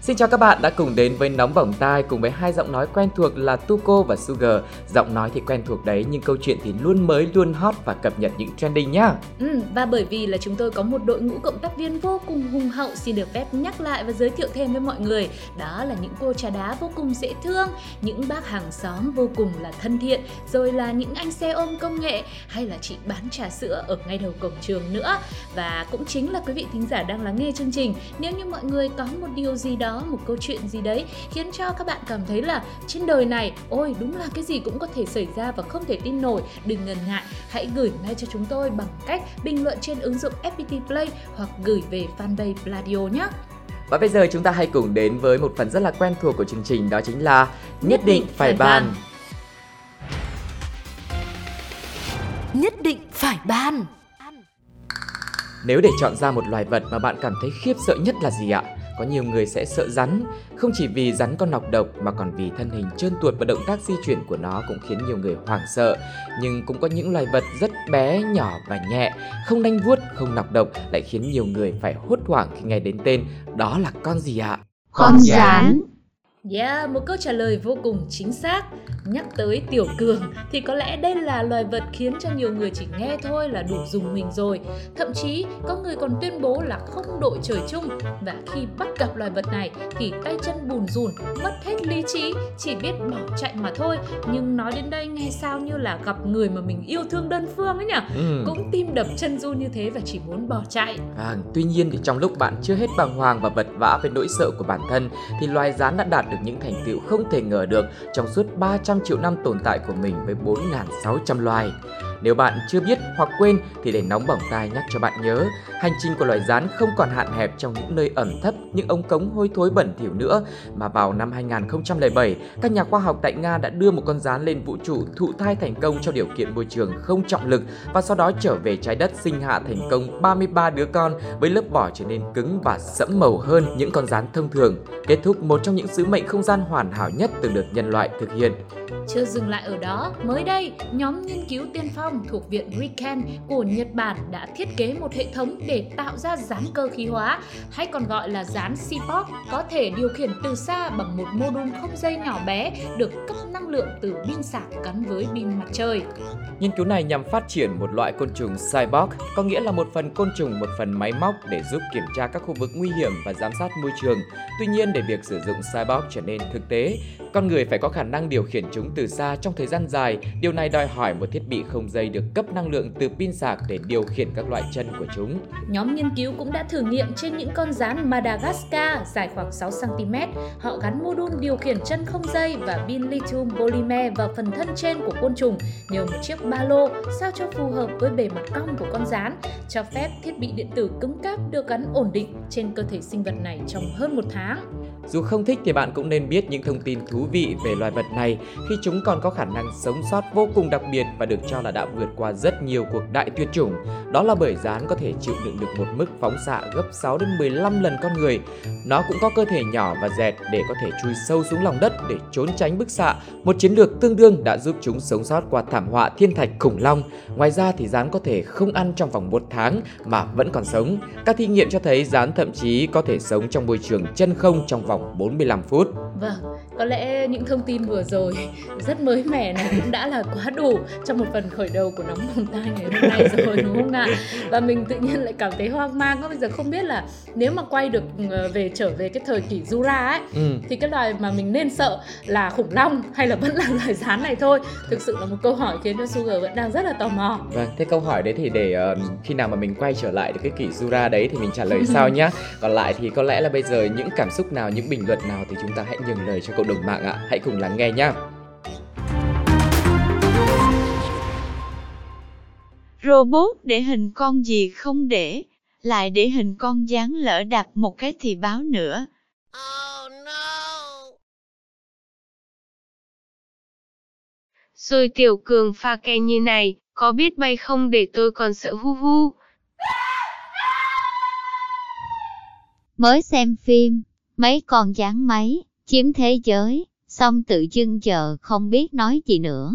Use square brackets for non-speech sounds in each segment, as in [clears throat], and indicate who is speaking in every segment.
Speaker 1: Xin chào các bạn đã cùng đến với Nóng Bỏng Tai cùng với hai giọng nói quen thuộc là Tuko và Sugar. Giọng nói thì quen thuộc đấy nhưng câu chuyện thì luôn mới, luôn hot và cập nhật những trending nhá.
Speaker 2: Ừ, và bởi vì là chúng tôi có một đội ngũ cộng tác viên vô cùng hùng hậu xin được phép nhắc lại và giới thiệu thêm với mọi người. Đó là những cô trà đá vô cùng dễ thương, những bác hàng xóm vô cùng là thân thiện, rồi là những anh xe ôm công nghệ hay là chị bán trà sữa ở ngay đầu cổng trường nữa. Và cũng chính là quý vị thính giả đang lắng nghe chương trình. Nếu như mọi người có một điều gì đó một câu chuyện gì đấy khiến cho các bạn cảm thấy là trên đời này ôi đúng là cái gì cũng có thể xảy ra và không thể tin nổi đừng ngần ngại hãy gửi ngay cho chúng tôi bằng cách bình luận trên ứng dụng FPT Play hoặc gửi về fanpage Pladio nhé
Speaker 1: và bây giờ chúng ta hãy cùng đến với một phần rất là quen thuộc của chương trình đó chính là Nhất định phải bàn.
Speaker 3: Nhất định phải bàn.
Speaker 1: Nếu để chọn ra một loài vật mà bạn cảm thấy khiếp sợ nhất là gì ạ? Có nhiều người sẽ sợ rắn, không chỉ vì rắn con nọc độc mà còn vì thân hình trơn tuột và động tác di chuyển của nó cũng khiến nhiều người hoảng sợ. Nhưng cũng có những loài vật rất bé, nhỏ và nhẹ, không đanh vuốt, không nọc độc lại khiến nhiều người phải hốt hoảng khi nghe đến tên. Đó là con gì ạ?
Speaker 4: Con rắn.
Speaker 2: Yeah, một câu trả lời vô cùng chính xác. Nhắc tới tiểu cường thì có lẽ đây là loài vật khiến cho nhiều người chỉ nghe thôi là đủ dùng mình rồi. Thậm chí có người còn tuyên bố là không đội trời chung và khi bắt gặp loài vật này thì tay chân bùn rùn, mất hết lý trí, chỉ biết bỏ chạy mà thôi. Nhưng nói đến đây nghe sao như là gặp người mà mình yêu thương đơn phương ấy nhỉ? Ừ. Cũng tim đập chân run như thế và chỉ muốn bỏ chạy.
Speaker 1: À, tuy nhiên thì trong lúc bạn chưa hết bàng hoàng và vật vã với nỗi sợ của bản thân thì loài rắn đã đạt được được những thành tựu không thể ngờ được trong suốt 300 triệu năm tồn tại của mình với 4.600 loài. Nếu bạn chưa biết hoặc quên thì để nóng bỏng tai nhắc cho bạn nhớ, hành trình của loài rắn không còn hạn hẹp trong những nơi ẩm thấp, những ống cống hôi thối bẩn thỉu nữa, mà vào năm 2007, các nhà khoa học tại Nga đã đưa một con rắn lên vũ trụ thụ thai thành công trong điều kiện môi trường không trọng lực và sau đó trở về trái đất sinh hạ thành công 33 đứa con với lớp vỏ trở nên cứng và sẫm màu hơn những con rắn thông thường, kết thúc một trong những sứ mệnh không gian hoàn hảo nhất từng được nhân loại thực hiện.
Speaker 2: Chưa dừng lại ở đó, mới đây, nhóm nghiên cứu tiên phong thuộc Viện Riken của Nhật Bản đã thiết kế một hệ thống để tạo ra dán cơ khí hóa, hay còn gọi là dán Seaport, có thể điều khiển từ xa bằng một mô đun không dây nhỏ bé được cấp năng lượng từ pin sạc gắn với pin mặt trời.
Speaker 1: Nghiên cứu này nhằm phát triển một loại côn trùng cyborg, có nghĩa là một phần côn trùng, một phần máy móc để giúp kiểm tra các khu vực nguy hiểm và giám sát môi trường. Tuy nhiên, để việc sử dụng cyborg trở nên thực tế, con người phải có khả năng điều khiển chúng từ xa trong thời gian dài. Điều này đòi hỏi một thiết bị không dây được cấp năng lượng từ pin sạc để điều khiển các loại chân của chúng.
Speaker 2: Nhóm nghiên cứu cũng đã thử nghiệm trên những con rắn Madagascar dài khoảng 6 cm. Họ gắn mô đun điều khiển chân không dây và pin lithium polymer vào phần thân trên của côn trùng nhờ một chiếc ba lô sao cho phù hợp với bề mặt cong của con rắn, cho phép thiết bị điện tử cứng cáp được gắn ổn định trên cơ thể sinh vật này trong hơn một tháng.
Speaker 1: Dù không thích thì bạn cũng nên biết những thông tin thú vị về loài vật này khi chúng còn có khả năng sống sót vô cùng đặc biệt và được cho là đã vượt qua rất nhiều cuộc đại tuyệt chủng. Đó là bởi rán có thể chịu đựng được một mức phóng xạ gấp 6 đến 15 lần con người. Nó cũng có cơ thể nhỏ và dẹt để có thể chui sâu xuống lòng đất để trốn tránh bức xạ. Một chiến lược tương đương đã giúp chúng sống sót qua thảm họa thiên thạch khủng long. Ngoài ra thì rán có thể không ăn trong vòng một tháng mà vẫn còn sống. Các thí nghiệm cho thấy rán thậm chí có thể sống trong môi trường chân không trong vòng 45 phút.
Speaker 2: Vâng, có lẽ những thông tin vừa rồi [laughs] rất mới mẻ này cũng đã là quá đủ trong một phần khởi đầu của nóng bỏng tai ngày hôm nay rồi đúng không ạ? Và mình tự nhiên lại cảm thấy hoang mang có bây giờ không biết là nếu mà quay được ờ, về trở về cái thời kỷ Jura ấy ừ. thì cái loài mà mình nên sợ là khủng long hay là vẫn là loài rán này thôi. Thực sự là một câu hỏi khiến cho Sugar vẫn đang rất là tò mò.
Speaker 1: Vâng, thế câu hỏi đấy thì để uh, khi nào mà mình quay trở lại được cái kỷ Jura đấy thì mình trả lời [laughs] sau nhá. Còn lại thì có lẽ là bây giờ những cảm xúc nào, những bình luận nào thì chúng ta hãy nhường lời cho cộng đồng mạng ạ. Hãy cùng lắng nghe nhé.
Speaker 4: Robot để hình con gì không để, lại để hình con dáng lỡ đặt một cái thì báo nữa. Oh no!
Speaker 5: Rồi tiểu cường pha ke như này, có biết bay không để tôi còn sợ hu hu.
Speaker 4: Mới xem phim, mấy con dán máy, chiếm thế giới, xong tự dưng chờ không biết nói gì nữa.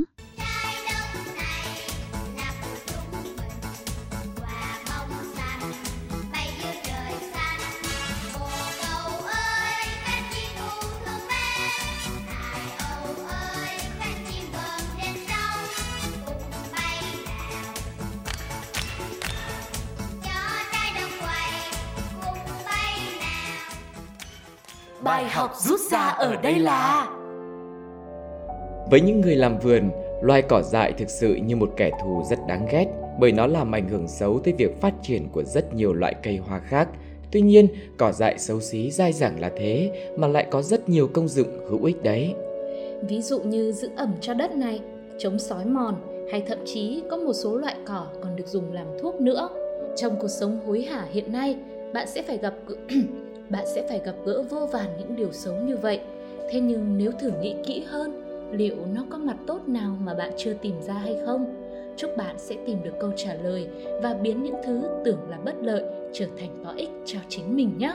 Speaker 3: Bài học rút ra ở đây là
Speaker 1: Với những người làm vườn, loài cỏ dại thực sự như một kẻ thù rất đáng ghét bởi nó làm ảnh hưởng xấu tới việc phát triển của rất nhiều loại cây hoa khác. Tuy nhiên, cỏ dại xấu xí dai dẳng là thế mà lại có rất nhiều công dụng hữu ích đấy.
Speaker 2: Ví dụ như giữ ẩm cho đất này, chống sói mòn hay thậm chí có một số loại cỏ còn được dùng làm thuốc nữa. Trong cuộc sống hối hả hiện nay, bạn sẽ phải gặp [clears throat] bạn sẽ phải gặp gỡ vô vàn những điều xấu như vậy. Thế nhưng nếu thử nghĩ kỹ hơn, liệu nó có mặt tốt nào mà bạn chưa tìm ra hay không? Chúc bạn sẽ tìm được câu trả lời và biến những thứ tưởng là bất lợi trở thành có ích cho chính mình nhé.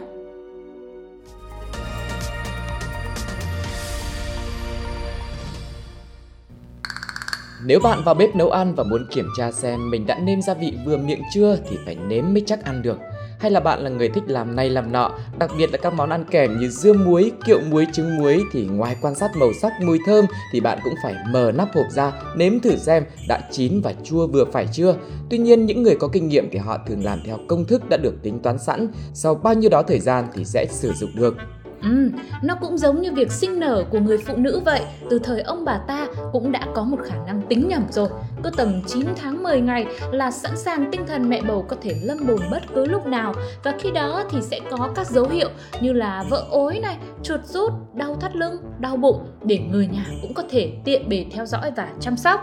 Speaker 1: Nếu bạn vào bếp nấu ăn và muốn kiểm tra xem mình đã nêm gia vị vừa miệng chưa thì phải nếm mới chắc ăn được. Hay là bạn là người thích làm này làm nọ, đặc biệt là các món ăn kèm như dưa muối, kiệu muối, trứng muối thì ngoài quan sát màu sắc, mùi thơm thì bạn cũng phải mở nắp hộp ra, nếm thử xem đã chín và chua vừa phải chưa. Tuy nhiên những người có kinh nghiệm thì họ thường làm theo công thức đã được tính toán sẵn, sau bao nhiêu đó thời gian thì sẽ sử dụng được.
Speaker 2: Ừ, nó cũng giống như việc sinh nở của người phụ nữ vậy Từ thời ông bà ta cũng đã có một khả năng tính nhầm rồi Cứ tầm 9 tháng 10 ngày là sẵn sàng tinh thần mẹ bầu có thể lâm bồn bất cứ lúc nào Và khi đó thì sẽ có các dấu hiệu như là vỡ ối này, chuột rút, đau thắt lưng, đau bụng Để người nhà cũng có thể tiện bề theo dõi và chăm sóc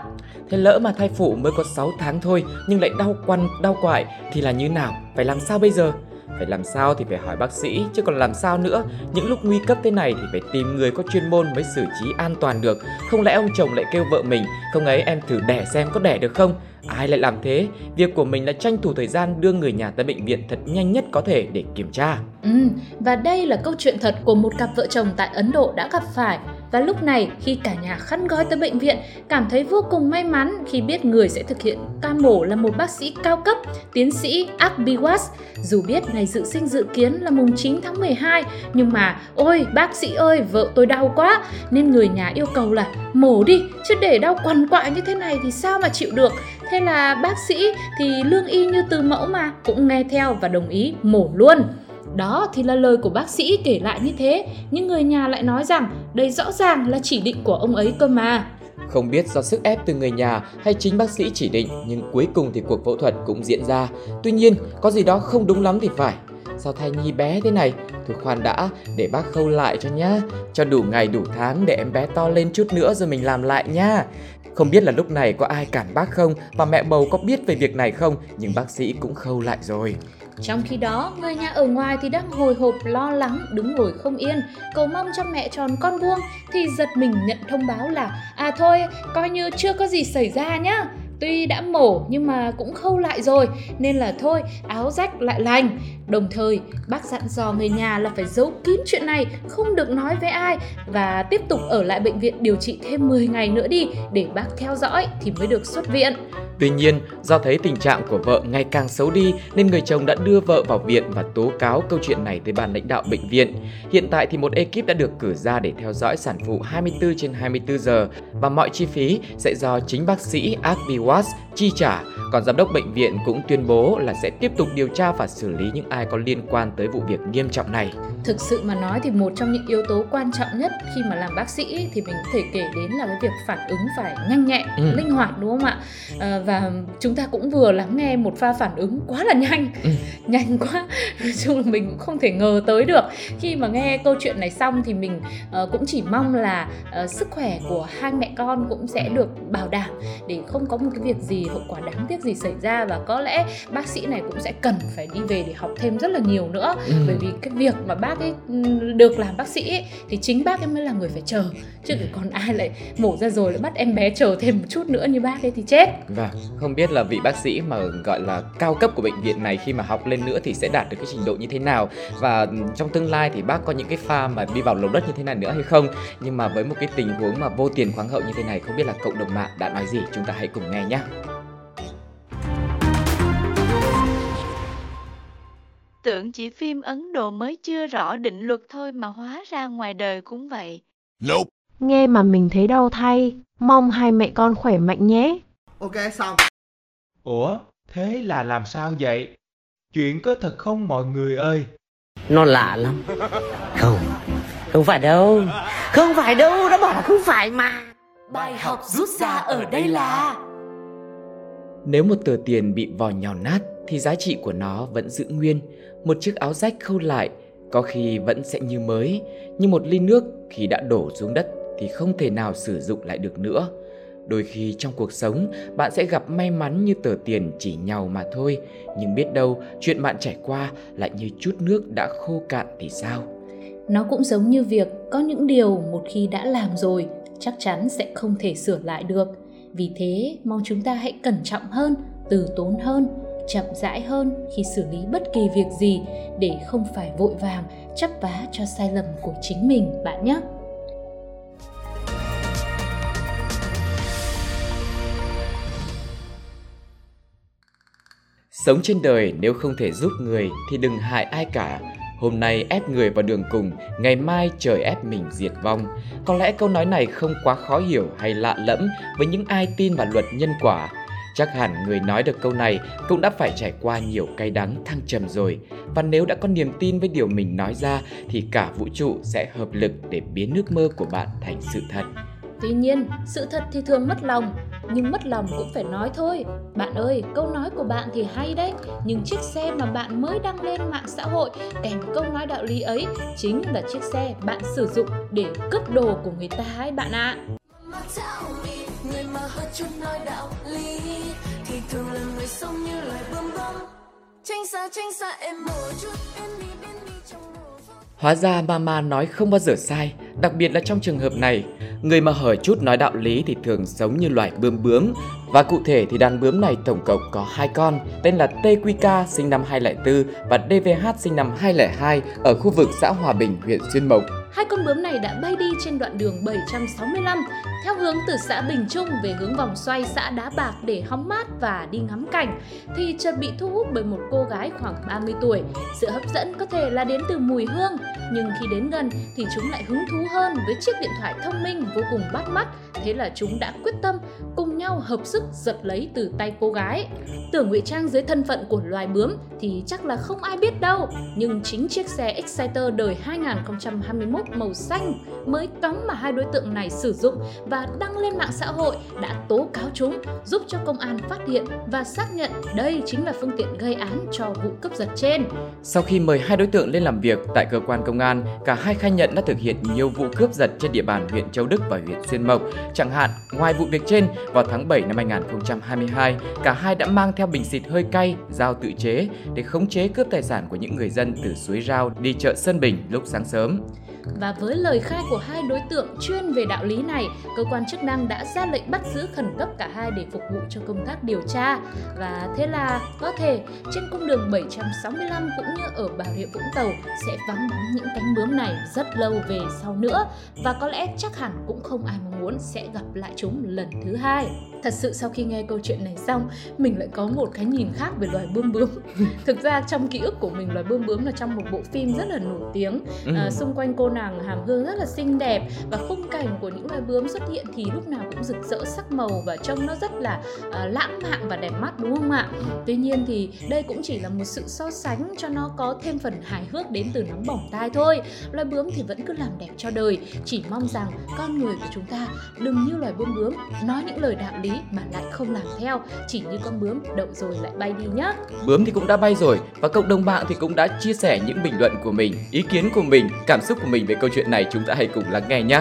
Speaker 1: Thế lỡ mà thai phụ mới có 6 tháng thôi nhưng lại đau quằn, đau quại thì là như nào? Phải làm sao bây giờ? Phải làm sao thì phải hỏi bác sĩ, chứ còn làm sao nữa. Những lúc nguy cấp thế này thì phải tìm người có chuyên môn mới xử trí an toàn được. Không lẽ ông chồng lại kêu vợ mình, không ấy em thử đẻ xem có đẻ được không? Ai lại làm thế? Việc của mình là tranh thủ thời gian đưa người nhà tới bệnh viện thật nhanh nhất có thể để kiểm tra.
Speaker 2: Ừ, và đây là câu chuyện thật của một cặp vợ chồng tại Ấn Độ đã gặp phải. Và lúc này khi cả nhà khăn gói tới bệnh viện, cảm thấy vô cùng may mắn khi biết người sẽ thực hiện ca mổ là một bác sĩ cao cấp, tiến sĩ Akbiwas. Dù biết ngày dự sinh dự kiến là mùng 9 tháng 12, nhưng mà ôi bác sĩ ơi, vợ tôi đau quá, nên người nhà yêu cầu là mổ đi, chứ để đau quằn quại như thế này thì sao mà chịu được. Thế là bác sĩ thì lương y như từ mẫu mà cũng nghe theo và đồng ý mổ luôn. Đó thì là lời của bác sĩ kể lại như thế, nhưng người nhà lại nói rằng đây rõ ràng là chỉ định của ông ấy cơ mà.
Speaker 1: Không biết do sức ép từ người nhà hay chính bác sĩ chỉ định nhưng cuối cùng thì cuộc phẫu thuật cũng diễn ra. Tuy nhiên, có gì đó không đúng lắm thì phải. Sao thai nhi bé thế này? Thôi khoan đã, để bác khâu lại cho nhá. Cho đủ ngày đủ tháng để em bé to lên chút nữa rồi mình làm lại nha. Không biết là lúc này có ai cản bác không và mẹ bầu có biết về việc này không, nhưng bác sĩ cũng khâu lại rồi.
Speaker 2: Trong khi đó, người nhà ở ngoài thì đang hồi hộp lo lắng, đứng ngồi không yên, cầu mong cho mẹ tròn con vuông thì giật mình nhận thông báo là à thôi, coi như chưa có gì xảy ra nhá. Tuy đã mổ nhưng mà cũng khâu lại rồi. Nên là thôi, áo rách lại lành. Đồng thời, bác dặn dò người nhà là phải giấu kín chuyện này, Không được nói với ai. Và tiếp tục ở lại bệnh viện điều trị thêm 10 ngày nữa đi, Để bác theo dõi thì mới được xuất viện.
Speaker 1: Tuy nhiên, do thấy tình trạng của vợ ngày càng xấu đi nên người chồng đã đưa vợ vào viện và tố cáo câu chuyện này tới ban lãnh đạo bệnh viện. Hiện tại thì một ekip đã được cử ra để theo dõi sản phụ 24 trên 24 giờ và mọi chi phí sẽ do chính bác sĩ Akbiwas chi trả. Còn giám đốc bệnh viện cũng tuyên bố là sẽ tiếp tục điều tra và xử lý những ai có liên quan tới vụ việc nghiêm trọng này.
Speaker 2: Thực sự mà nói thì một trong những yếu tố quan trọng nhất khi mà làm bác sĩ thì mình có thể kể đến là cái việc phản ứng phải nhanh nhẹn,
Speaker 1: Ừ.
Speaker 2: linh hoạt đúng không ạ? À, và chúng ta cũng vừa lắng nghe một pha phản ứng quá là nhanh,
Speaker 1: Ừ.
Speaker 2: nhanh quá. Nói chung là mình cũng không thể ngờ tới được. Khi mà nghe câu chuyện này xong thì mình ờ, cũng chỉ mong là ờ, sức khỏe của hai mẹ con cũng sẽ được bảo đảm để không có một cái việc gì hậu quả đáng tiếc gì xảy ra và có lẽ bác sĩ này cũng sẽ cần phải đi về để học thêm rất là nhiều nữa
Speaker 1: Ừ.
Speaker 2: bởi vì cái việc mà bác ấy ừm, được làm bác sĩ ấy, thì chính bác ấy mới là người phải chờ chứ còn ai lại mổ ra rồi lại bắt em bé chờ thêm một chút nữa như bác ấy thì chết
Speaker 1: Vâng, không biết là vị bác sĩ mà gọi là cao cấp của bệnh viện này khi mà học lên nữa thì sẽ đạt được cái trình độ như thế nào? Và trong tương lai thì bác có những cái pha mà đi vào lồng đất như thế này nữa hay không? Nhưng mà với một cái tình huống mà vô tiền khoáng hậu như thế này không biết là cộng đồng mạng đã nói gì? Chúng ta hãy cùng nghe nhé.
Speaker 4: Tưởng chỉ phim Ấn Độ mới chưa rõ định luật thôi mà hóa ra ngoài đời cũng vậy.
Speaker 5: Nghe mà mình thấy đau thay, mong hai mẹ con khỏe mạnh nhé.
Speaker 6: Ok xong
Speaker 7: Ủa, thế là làm sao vậy? Chuyện có thật không mọi người ơi?
Speaker 8: Nó lạ lắm Không Không phải đâu Không phải đâu Nó bảo là không phải mà
Speaker 3: Bài học rút ra ở đây là
Speaker 1: Nếu một tờ tiền bị vò nhào nát thì giá trị của nó vẫn giữ nguyên. Một chiếc áo rách khâu lại có khi vẫn sẽ như mới, nhưng một ly nước khi đã đổ xuống đất thì không thể nào sử dụng lại được nữa. Đôi khi trong cuộc sống bạn sẽ gặp may mắn như tờ tiền chỉ nhau mà thôi, nhưng biết đâu chuyện bạn trải qua lại như chút nước đã khô cạn thì sao?
Speaker 2: Nó cũng giống như việc có những điều một khi đã làm rồi chắc chắn sẽ không thể sửa lại được. Vì thế, mong chúng ta hãy cẩn trọng hơn, từ tốn hơn, chậm rãi hơn khi xử lý bất kỳ việc gì để không phải vội vàng chấp vá cho sai lầm của chính mình bạn nhé.
Speaker 1: Sống trên đời nếu không thể giúp người thì đừng hại ai cả. Hôm nay ép người vào đường cùng, ngày mai trời ép mình diệt vong. Có lẽ câu nói này không quá khó hiểu hay lạ lẫm với những ai tin vào luật nhân quả. Chắc hẳn người nói được câu này cũng đã phải trải qua nhiều cay đắng thăng trầm rồi. Và nếu đã có niềm tin với điều mình nói ra thì cả vũ trụ sẽ hợp lực để biến ước mơ của bạn thành sự thật.
Speaker 2: Tuy nhiên, sự thật thì thường mất lòng, nhưng mất lòng cũng phải nói thôi. Bạn ơi, câu nói của bạn thì hay đấy, nhưng chiếc xe mà bạn mới đăng lên mạng xã hội kèm câu nói đạo lý ấy chính là chiếc xe bạn sử dụng để cướp đồ của người ta ấy bạn ạ. À.
Speaker 3: Người mà hơi chút nói đạo lý Thì thường là người sống như loài bướm bướm Tránh xa tránh xa em một chút Em đi đến đi trong
Speaker 1: Hóa ra mama nói không bao giờ sai, đặc biệt là trong trường hợp này. Người mà hở chút nói đạo lý thì thường sống như loài bướm bướm. Và cụ thể thì đàn bướm này tổng cộng có hai con, tên là TQK sinh năm 2004 và DVH sinh năm 2002 ở khu vực xã Hòa Bình, huyện Xuyên Mộc.
Speaker 2: Hai con bướm này đã bay đi trên đoạn đường 765 theo hướng từ xã Bình Trung về hướng vòng xoay xã Đá Bạc để hóng mát và đi ngắm cảnh thì chợt bị thu hút bởi một cô gái khoảng 30 tuổi. Sự hấp dẫn có thể là đến từ mùi hương, nhưng khi đến gần thì chúng lại hứng thú hơn với chiếc điện thoại thông minh vô cùng bắt mắt. Thế là chúng đã quyết tâm cùng nhau hợp sức giật lấy từ tay cô gái. Tưởng ngụy trang dưới thân phận của loài bướm thì chắc là không ai biết đâu, nhưng chính chiếc xe Exciter đời 2021 màu xanh mới cắm mà hai đối tượng này sử dụng và đăng lên mạng xã hội đã tố cáo chúng, giúp cho công an phát hiện và xác nhận đây chính là phương tiện gây án cho vụ cướp giật trên.
Speaker 1: Sau khi mời hai đối tượng lên làm việc tại cơ quan công an, cả hai khai nhận đã thực hiện nhiều vụ cướp giật trên địa bàn huyện Châu Đức và huyện Xuyên Mộc. Chẳng hạn, ngoài vụ việc trên, vào tháng tháng 7 năm 2022, cả hai đã mang theo bình xịt hơi cay, dao tự chế để khống chế cướp tài sản của những người dân từ suối Rao đi chợ Sơn Bình lúc sáng sớm.
Speaker 2: Và với lời khai của hai đối tượng chuyên về đạo lý này, cơ quan chức năng đã ra lệnh bắt giữ khẩn cấp cả hai để phục vụ cho công tác điều tra. Và thế là có thể trên cung đường 765 cũng như ở Bà Rịa Vũng Tàu sẽ vắng bóng những cánh bướm này rất lâu về sau nữa. Và có lẽ chắc hẳn cũng không ai mong muốn sẽ gặp lại chúng lần thứ hai. Thật sự sau khi nghe câu chuyện này xong, mình lại có một cái nhìn khác về loài bướm bướm. [laughs] Thực ra trong ký ức của mình loài bướm bướm là trong một bộ phim rất là nổi tiếng. À, xung quanh cô nàng hàm hương rất là xinh đẹp và khung cảnh của những loài bướm xuất hiện thì lúc nào cũng rực rỡ sắc màu và trông nó rất là uh, lãng mạn và đẹp mắt đúng không ạ? Tuy nhiên thì đây cũng chỉ là một sự so sánh cho nó có thêm phần hài hước đến từ nóng bỏng tai thôi. Loài bướm thì vẫn cứ làm đẹp cho đời, chỉ mong rằng con người của chúng ta đừng như loài bướm bướm nói những lời đạo lý mà lại không làm theo, chỉ như con bướm đậu rồi lại bay đi nhá.
Speaker 1: Bướm thì cũng đã bay rồi và cộng đồng bạn thì cũng đã chia sẻ những bình luận của mình, ý kiến của mình, cảm xúc của mình về câu chuyện này chúng ta hãy cùng lắng nghe nhé.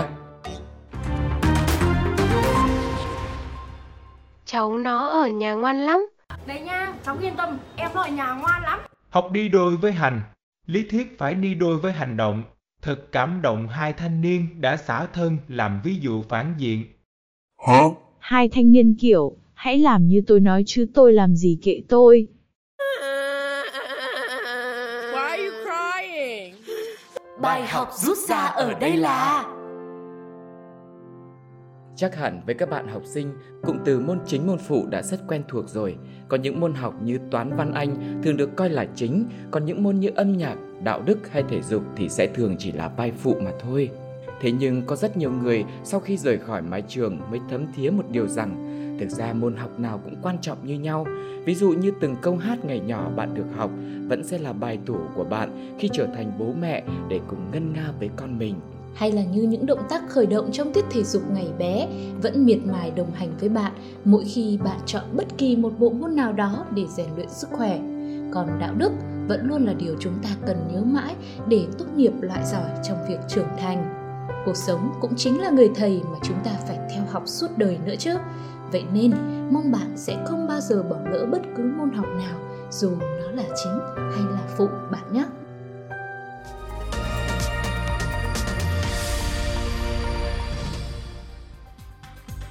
Speaker 5: Cháu nó ở nhà ngoan lắm.
Speaker 9: Đấy nha, cháu yên tâm, em nó ở nhà ngoan lắm.
Speaker 7: Học đi đôi với hành, lý thuyết phải đi đôi với hành động. Thật cảm động hai thanh niên đã xả thân làm ví dụ phản diện.
Speaker 5: Hai thanh niên kiểu,
Speaker 4: Hãy làm như tôi nói chứ tôi làm gì kệ tôi.
Speaker 3: Bài học rút ra ở đây là
Speaker 1: Chắc hẳn với các bạn học sinh, cụm từ môn chính môn phụ đã rất quen thuộc rồi. Có những môn học như toán văn anh thường được coi là chính, còn những môn như âm nhạc, đạo đức hay thể dục thì sẽ thường chỉ là vai phụ mà thôi. Thế nhưng có rất nhiều người sau khi rời khỏi mái trường mới thấm thía một điều rằng thực ra môn học nào cũng quan trọng như nhau. Ví dụ như từng câu hát ngày nhỏ bạn được học vẫn sẽ là bài tủ của bạn khi trở thành bố mẹ để cùng ngân nga với con mình.
Speaker 2: hay là như những động tác khởi động trong tiết thể dục ngày bé vẫn miệt mài đồng hành với bạn mỗi khi bạn chọn bất kỳ một bộ môn nào đó để rèn luyện sức khỏe. Còn đạo đức vẫn luôn là điều chúng ta cần nhớ mãi để tốt nghiệp loại giỏi trong việc trưởng thành. Cuộc sống cũng chính là người thầy mà chúng ta phải theo học suốt đời nữa chứ. Vậy nên, mong bạn sẽ không bao giờ bỏ lỡ bất cứ môn học nào dù nó là chính hay là phụ bạn nhé.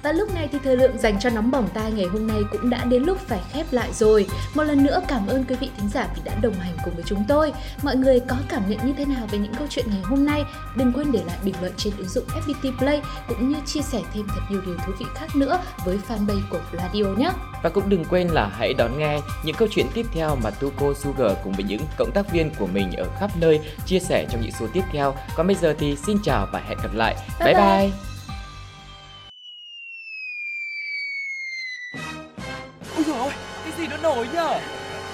Speaker 2: Và lúc này thì thời lượng dành cho nóng bỏng tai ngày hôm nay cũng đã đến lúc phải khép lại rồi. Một lần nữa cảm ơn quý vị thính giả vì đã đồng hành cùng với chúng tôi. Mọi người có cảm nhận như thế nào về những câu chuyện ngày hôm nay? Đừng quên để lại bình luận trên ứng dụng FPT Play cũng như chia sẻ thêm thật nhiều điều thú vị khác nữa với fanpage của Radio nhé.
Speaker 1: Và cũng đừng quên là hãy đón nghe những câu chuyện tiếp theo mà Tuko Sugar cùng với những cộng tác viên của mình ở khắp nơi chia sẻ trong những số tiếp theo. Còn bây giờ thì xin chào và hẹn gặp lại.
Speaker 2: Bye
Speaker 1: bye.
Speaker 2: bye.
Speaker 1: bye.